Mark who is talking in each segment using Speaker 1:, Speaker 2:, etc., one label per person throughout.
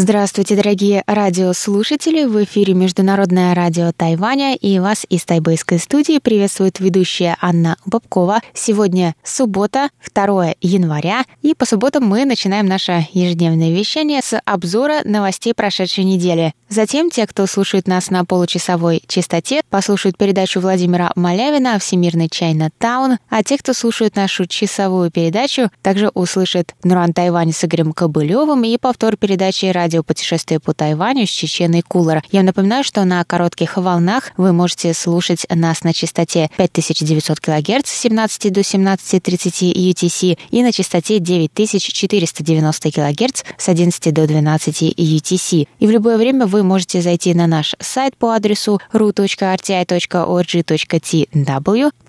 Speaker 1: Здравствуйте, дорогие радиослушатели! В эфире Международное радио Тайваня и вас из тайбэйской студии приветствует ведущая Анна Бабкова. Сегодня суббота, 2 января, и по субботам мы начинаем наше ежедневное вещание с обзора новостей прошедшей недели. Затем те, кто слушает нас на получасовой частоте, послушают передачу Владимира Малявина «Всемирный Чайна Таун», а те, кто слушает нашу часовую передачу, также услышат Нуран Тайвань с Игорем Кобылевым и повтор передачи «Радио радиопутешествие по Тайваню с Чеченой Кулар. Я напоминаю, что на коротких волнах вы можете слушать нас на частоте 5900 кГц с 17 до 17.30 UTC и на частоте 9490 кГц с 11 до 12 UTC. И в любое время вы можете зайти на наш сайт по адресу ru.rti.org.tw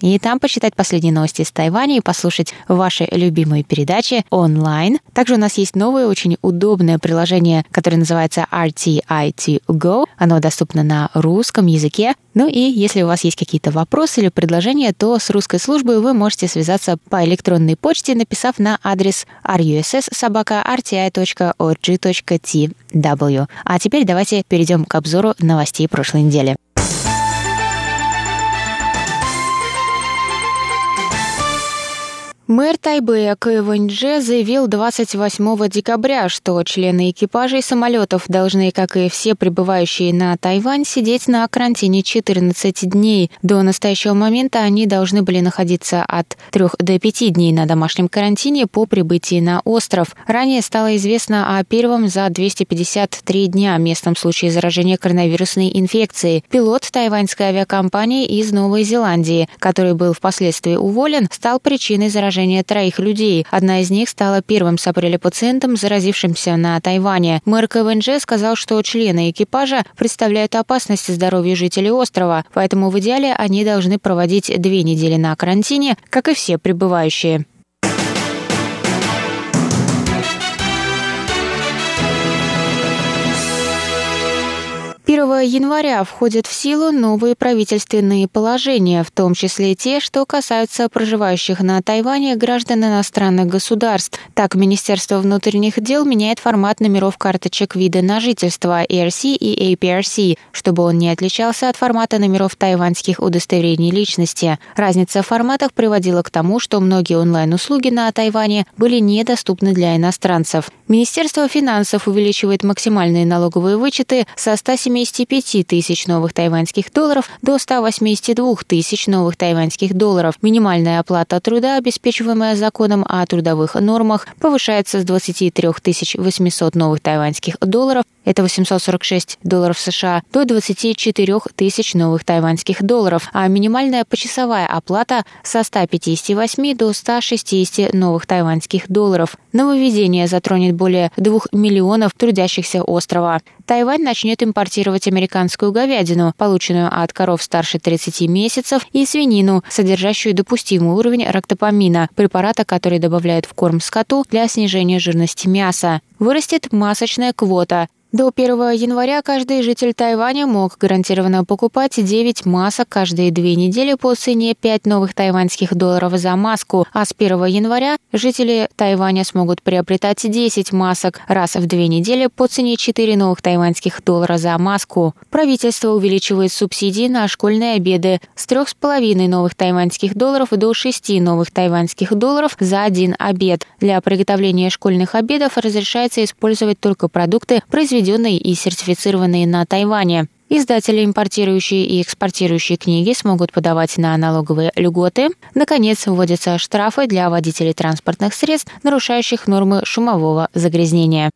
Speaker 1: и там почитать последние новости из Тайваня и послушать ваши любимые передачи онлайн. Также у нас есть новое очень удобное приложение которое называется RTI2Go. Оно доступно на русском языке. Ну и если у вас есть какие-то вопросы или предложения, то с русской службой вы можете связаться по электронной почте, написав на адрес russ.rti.org.tw. А теперь давайте перейдем к обзору новостей прошлой недели. Мэр Тайбэя Кэ Вэньдже заявил 28 декабря, что члены экипажей самолетов должны, как и все прибывающие на Тайвань, сидеть на карантине 14 дней. До настоящего момента они должны были находиться от 3 до 5 дней на домашнем карантине по прибытии на остров. Ранее стало известно о первом за 253 дня местном случае заражения коронавирусной инфекцией. Пилот тайваньской авиакомпании из Новой Зеландии, который был впоследствии уволен, стал причиной заражения заражения троих людей. Одна из них стала первым с апреля пациентом, заразившимся на Тайване. Мэр КВНЖ сказал, что члены экипажа представляют опасность здоровью жителей острова, поэтому в идеале они должны проводить две недели на карантине, как и все прибывающие. 1 января входят в силу новые правительственные положения, в том числе те, что касаются проживающих на Тайване граждан иностранных государств. Так, Министерство внутренних дел меняет формат номеров карточек вида на жительство ERC и APRC, чтобы он не отличался от формата номеров тайваньских удостоверений личности. Разница в форматах приводила к тому, что многие онлайн-услуги на Тайване были недоступны для иностранцев. Министерство финансов увеличивает максимальные налоговые вычеты со 170 175 тысяч новых тайваньских долларов до 182 тысяч новых тайваньских долларов. Минимальная оплата труда, обеспечиваемая законом о трудовых нормах, повышается с 23 800 новых тайваньских долларов это 846 долларов США, до 24 тысяч новых тайваньских долларов, а минимальная почасовая оплата со 158 до 160 новых тайваньских долларов. Нововведение затронет более 2 миллионов трудящихся острова. Тайвань начнет импортировать американскую говядину, полученную от коров старше 30 месяцев, и свинину, содержащую допустимый уровень рактопамина, препарата, который добавляют в корм скоту для снижения жирности мяса. Вырастет масочная квота. До 1 января каждый житель Тайваня мог гарантированно покупать 9 масок каждые две недели по цене 5 новых тайваньских долларов за маску, а с 1 января жители Тайваня смогут приобретать 10 масок раз в две недели по цене 4 новых тайваньских доллара за маску. Правительство увеличивает субсидии на школьные обеды с 3,5 новых тайваньских долларов до 6 новых тайваньских долларов за один обед. Для приготовления школьных обедов разрешается использовать только продукты, произведенные произведенные и сертифицированные на Тайване. Издатели, импортирующие и экспортирующие книги смогут подавать на налоговые льготы. Наконец, вводятся штрафы для водителей транспортных средств, нарушающих нормы шумового загрязнения.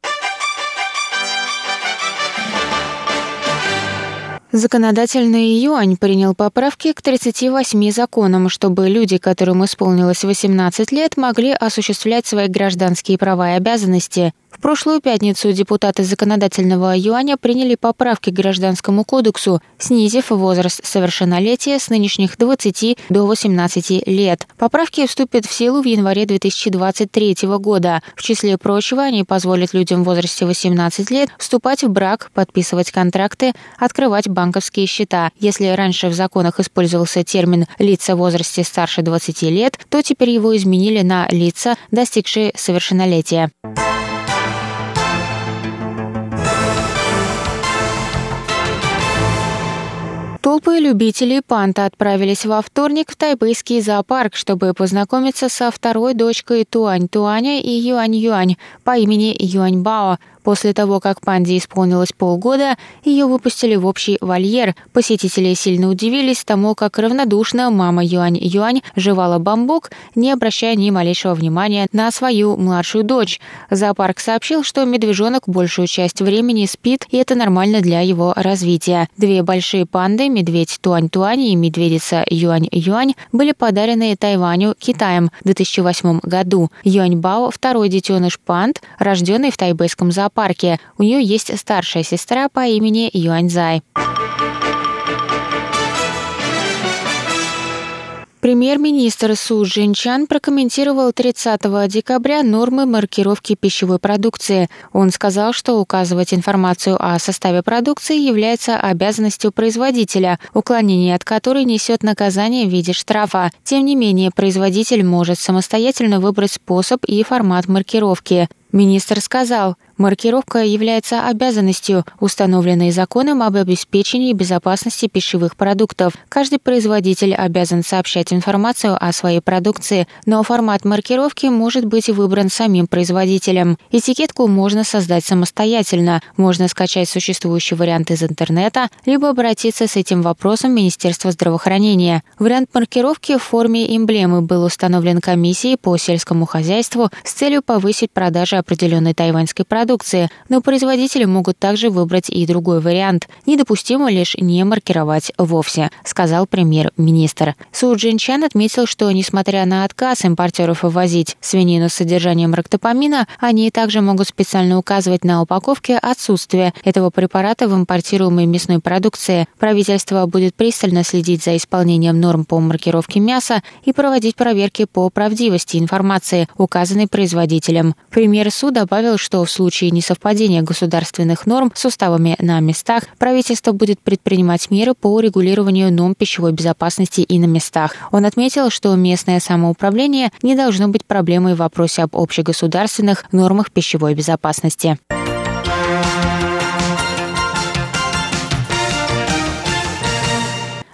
Speaker 1: Законодательный юань принял поправки к 38 законам, чтобы люди, которым исполнилось 18 лет, могли осуществлять свои гражданские права и обязанности. В прошлую пятницу депутаты законодательного юаня приняли поправки к Гражданскому кодексу, снизив возраст совершеннолетия с нынешних 20 до 18 лет. Поправки вступят в силу в январе 2023 года. В числе прочего, они позволят людям в возрасте 18 лет вступать в брак, подписывать контракты, открывать банковские счета. Если раньше в законах использовался термин «лица в возрасте старше 20 лет», то теперь его изменили на «лица, достигшие совершеннолетия». Толпы любителей панта отправились во вторник в тайбэйский зоопарк, чтобы познакомиться со второй дочкой Туань-Туаня и Юань-Юань по имени Юань Бао – После того, как панде исполнилось полгода, ее выпустили в общий вольер. Посетители сильно удивились тому, как равнодушно мама Юань-Юань жевала бамбук, не обращая ни малейшего внимания на свою младшую дочь. Зоопарк сообщил, что медвежонок большую часть времени спит, и это нормально для его развития. Две большие панды, медведь Туань-Туань и медведица Юань-Юань, были подарены Тайваню Китаем в 2008 году. Юань-Бао – второй детеныш панд, рожденный в тайбэйском зоопарке зоопарке. У нее есть старшая сестра по имени Юаньзай. Премьер-министр Су Джинчан прокомментировал 30 декабря нормы маркировки пищевой продукции. Он сказал, что указывать информацию о составе продукции является обязанностью производителя, уклонение от которой несет наказание в виде штрафа. Тем не менее, производитель может самостоятельно выбрать способ и формат маркировки. Министр сказал, маркировка является обязанностью, установленной законом об обеспечении безопасности пищевых продуктов. Каждый производитель обязан сообщать информацию о своей продукции, но формат маркировки может быть выбран самим производителем. Этикетку можно создать самостоятельно, можно скачать существующий вариант из интернета, либо обратиться с этим вопросом в Министерство здравоохранения. Вариант маркировки в форме эмблемы был установлен комиссией по сельскому хозяйству с целью повысить продажи определенной тайваньской продукции, но производители могут также выбрать и другой вариант. Недопустимо лишь не маркировать вовсе, сказал премьер-министр. Су Джинчан отметил, что несмотря на отказ импортеров ввозить свинину с содержанием рактопамина, они также могут специально указывать на упаковке отсутствие этого препарата в импортируемой мясной продукции. Правительство будет пристально следить за исполнением норм по маркировке мяса и проводить проверки по правдивости информации, указанной производителем. Премьер СУ добавил, что в случае несовпадения государственных норм с уставами на местах правительство будет предпринимать меры по регулированию норм пищевой безопасности и на местах. Он отметил, что местное самоуправление не должно быть проблемой в вопросе об общегосударственных нормах пищевой безопасности.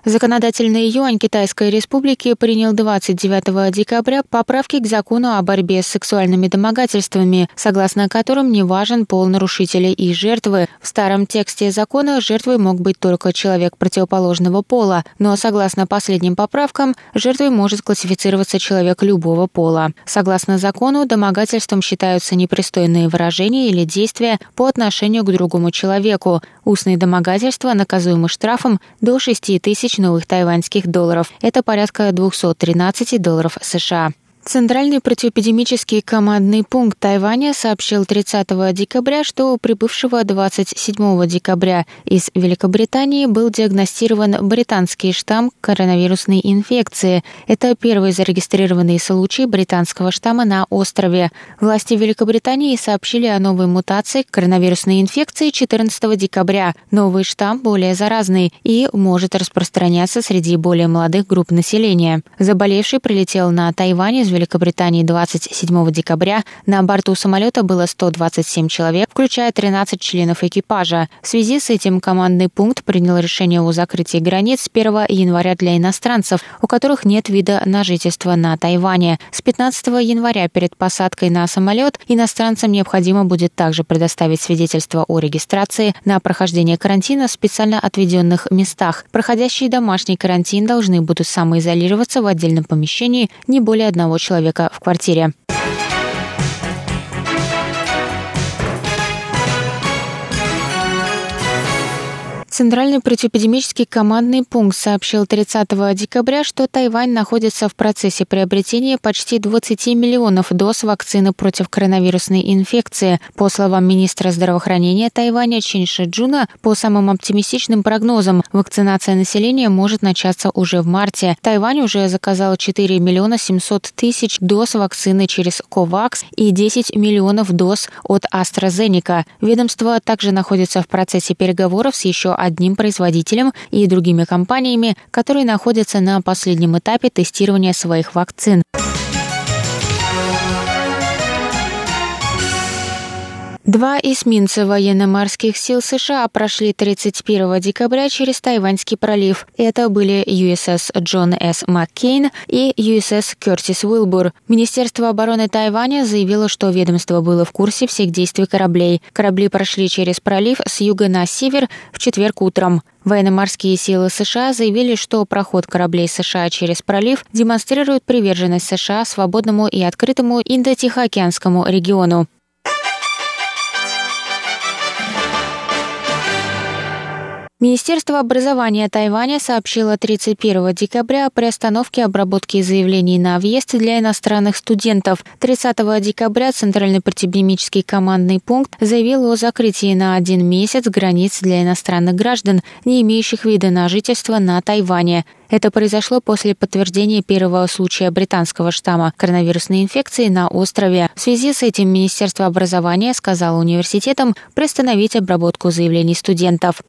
Speaker 1: Законодательный юань Китайской Республики принял 29 декабря поправки к закону о борьбе с сексуальными домогательствами, согласно которым не важен пол нарушителя и жертвы. В старом тексте закона жертвой мог быть только человек противоположного пола, но согласно последним поправкам, жертвой может классифицироваться человек любого пола. Согласно закону, домогательством считаются непристойные выражения или действия по отношению к другому человеку. Устные домогательства наказуемы штрафом до 6 тысяч новых тайваньских долларов. Это порядка 213 долларов США. Центральный противоэпидемический командный пункт Тайваня сообщил 30 декабря, что у прибывшего 27 декабря из Великобритании был диагностирован британский штамм коронавирусной инфекции. Это первый зарегистрированный случай британского штамма на острове. Власти Великобритании сообщили о новой мутации коронавирусной инфекции 14 декабря. Новый штамм более заразный и может распространяться среди более молодых групп населения. Заболевший прилетел на Тайвань из Великобритании 27 декабря на борту самолета было 127 человек, включая 13 членов экипажа. В связи с этим командный пункт принял решение о закрытии границ с 1 января для иностранцев, у которых нет вида на жительство на Тайване. С 15 января перед посадкой на самолет иностранцам необходимо будет также предоставить свидетельство о регистрации на прохождение карантина в специально отведенных местах. Проходящие домашний карантин должны будут самоизолироваться в отдельном помещении не более одного человека человека в квартире. Центральный противоэпидемический командный пункт сообщил 30 декабря, что Тайвань находится в процессе приобретения почти 20 миллионов доз вакцины против коронавирусной инфекции. По словам министра здравоохранения Тайваня Чин Шиджуна, по самым оптимистичным прогнозам, вакцинация населения может начаться уже в марте. Тайвань уже заказал 4 миллиона 700 тысяч доз вакцины через COVAX и 10 миллионов доз от AstraZeneca. Ведомство также находится в процессе переговоров с еще одним производителем и другими компаниями, которые находятся на последнем этапе тестирования своих вакцин. Два эсминца военно-морских сил США прошли 31 декабря через Тайваньский пролив. Это были USS Джон С. Маккейн и USS Кертис Уилбур. Министерство обороны Тайваня заявило, что ведомство было в курсе всех действий кораблей. Корабли прошли через пролив с юга на север в четверг утром. Военно-морские силы США заявили, что проход кораблей США через пролив демонстрирует приверженность США свободному и открытому Индо-Тихоокеанскому региону. Министерство образования Тайваня сообщило 31 декабря о приостановке обработки заявлений на въезд для иностранных студентов. 30 декабря Центральный противоэпидемический командный пункт заявил о закрытии на один месяц границ для иностранных граждан, не имеющих вида на жительство на Тайване. Это произошло после подтверждения первого случая британского штамма коронавирусной инфекции на острове. В связи с этим Министерство образования сказало университетам приостановить обработку заявлений студентов.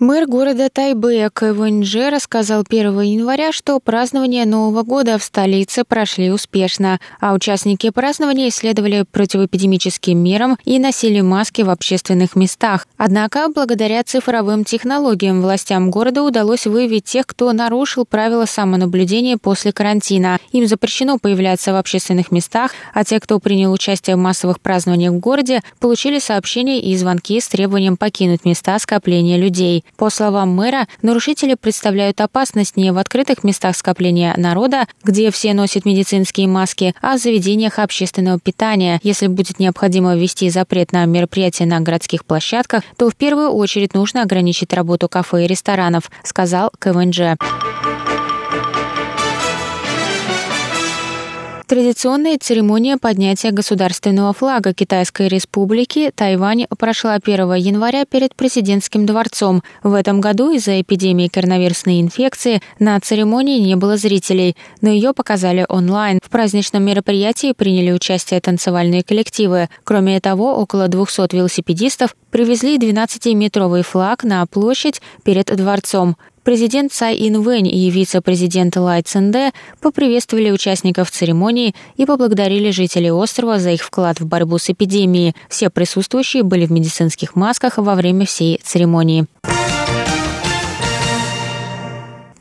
Speaker 1: Мэр города Тайбэя Кэвэньже рассказал 1 января, что празднования Нового года в столице прошли успешно, а участники празднования исследовали противоэпидемическим мерам и носили маски в общественных местах. Однако, благодаря цифровым технологиям властям города удалось выявить тех, кто нарушил правила самонаблюдения после карантина. Им запрещено появляться в общественных местах, а те, кто принял участие в массовых празднованиях в городе, получили сообщения и звонки с требованием покинуть места скопления людей. По словам мэра, нарушители представляют опасность не в открытых местах скопления народа, где все носят медицинские маски, а в заведениях общественного питания. Если будет необходимо ввести запрет на мероприятия на городских площадках, то в первую очередь нужно ограничить работу кафе и ресторанов, сказал КВНЖ. Традиционная церемония поднятия государственного флага Китайской Республики Тайвань прошла 1 января перед президентским дворцом. В этом году из-за эпидемии коронавирусной инфекции на церемонии не было зрителей, но ее показали онлайн. В праздничном мероприятии приняли участие танцевальные коллективы. Кроме того, около 200 велосипедистов привезли 12-метровый флаг на площадь перед дворцом. Президент Цай Инвэнь и вице-президент Лай Цинде поприветствовали участников церемонии и поблагодарили жителей острова за их вклад в борьбу с эпидемией. Все присутствующие были в медицинских масках во время всей церемонии.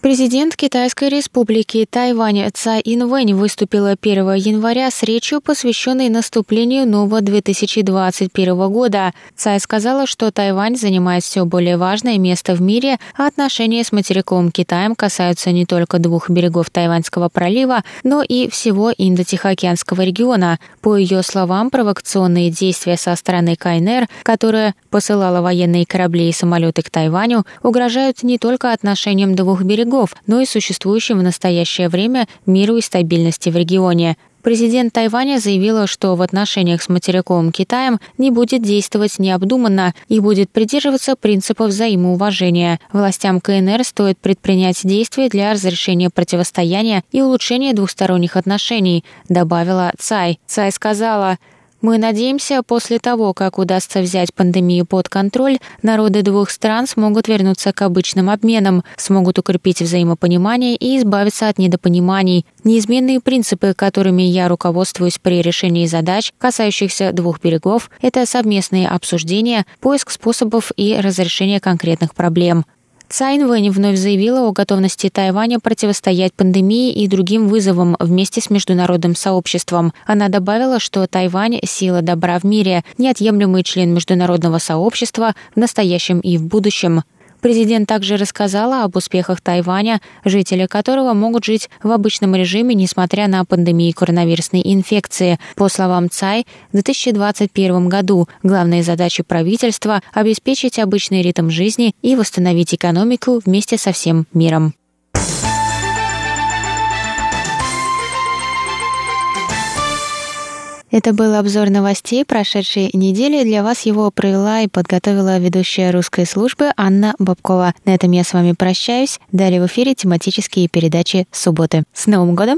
Speaker 1: Президент Китайской республики Тайвань Цай Инвэнь выступила 1 января с речью, посвященной наступлению нового 2021 года. Цай сказала, что Тайвань занимает все более важное место в мире, а отношения с материковым Китаем касаются не только двух берегов Тайваньского пролива, но и всего Индо-Тихоокеанского региона. По ее словам, провокационные действия со стороны КНР, которая посылала военные корабли и самолеты к Тайваню, угрожают не только отношениям двух берегов, врагов, но и существующим в настоящее время миру и стабильности в регионе. Президент Тайваня заявила, что в отношениях с материковым Китаем не будет действовать необдуманно и будет придерживаться принципов взаимоуважения. Властям КНР стоит предпринять действия для разрешения противостояния и улучшения двухсторонних отношений, добавила Цай. Цай сказала, мы надеемся, после того, как удастся взять пандемию под контроль, народы двух стран смогут вернуться к обычным обменам, смогут укрепить взаимопонимание и избавиться от недопониманий. Неизменные принципы, которыми я руководствуюсь при решении задач, касающихся двух берегов, это совместные обсуждения, поиск способов и разрешение конкретных проблем. Цайн Вэнь вновь заявила о готовности Тайваня противостоять пандемии и другим вызовам вместе с международным сообществом. Она добавила, что Тайвань – сила добра в мире, неотъемлемый член международного сообщества в настоящем и в будущем. Президент также рассказала об успехах Тайваня, жители которого могут жить в обычном режиме, несмотря на пандемию коронавирусной инфекции. По словам Цай, в 2021 году главные задачи правительства – обеспечить обычный ритм жизни и восстановить экономику вместе со всем миром. Это был обзор новостей прошедшей недели. Для вас его провела и подготовила ведущая русской службы Анна Бабкова. На этом я с вами прощаюсь. Далее в эфире тематические передачи субботы. С Новым годом!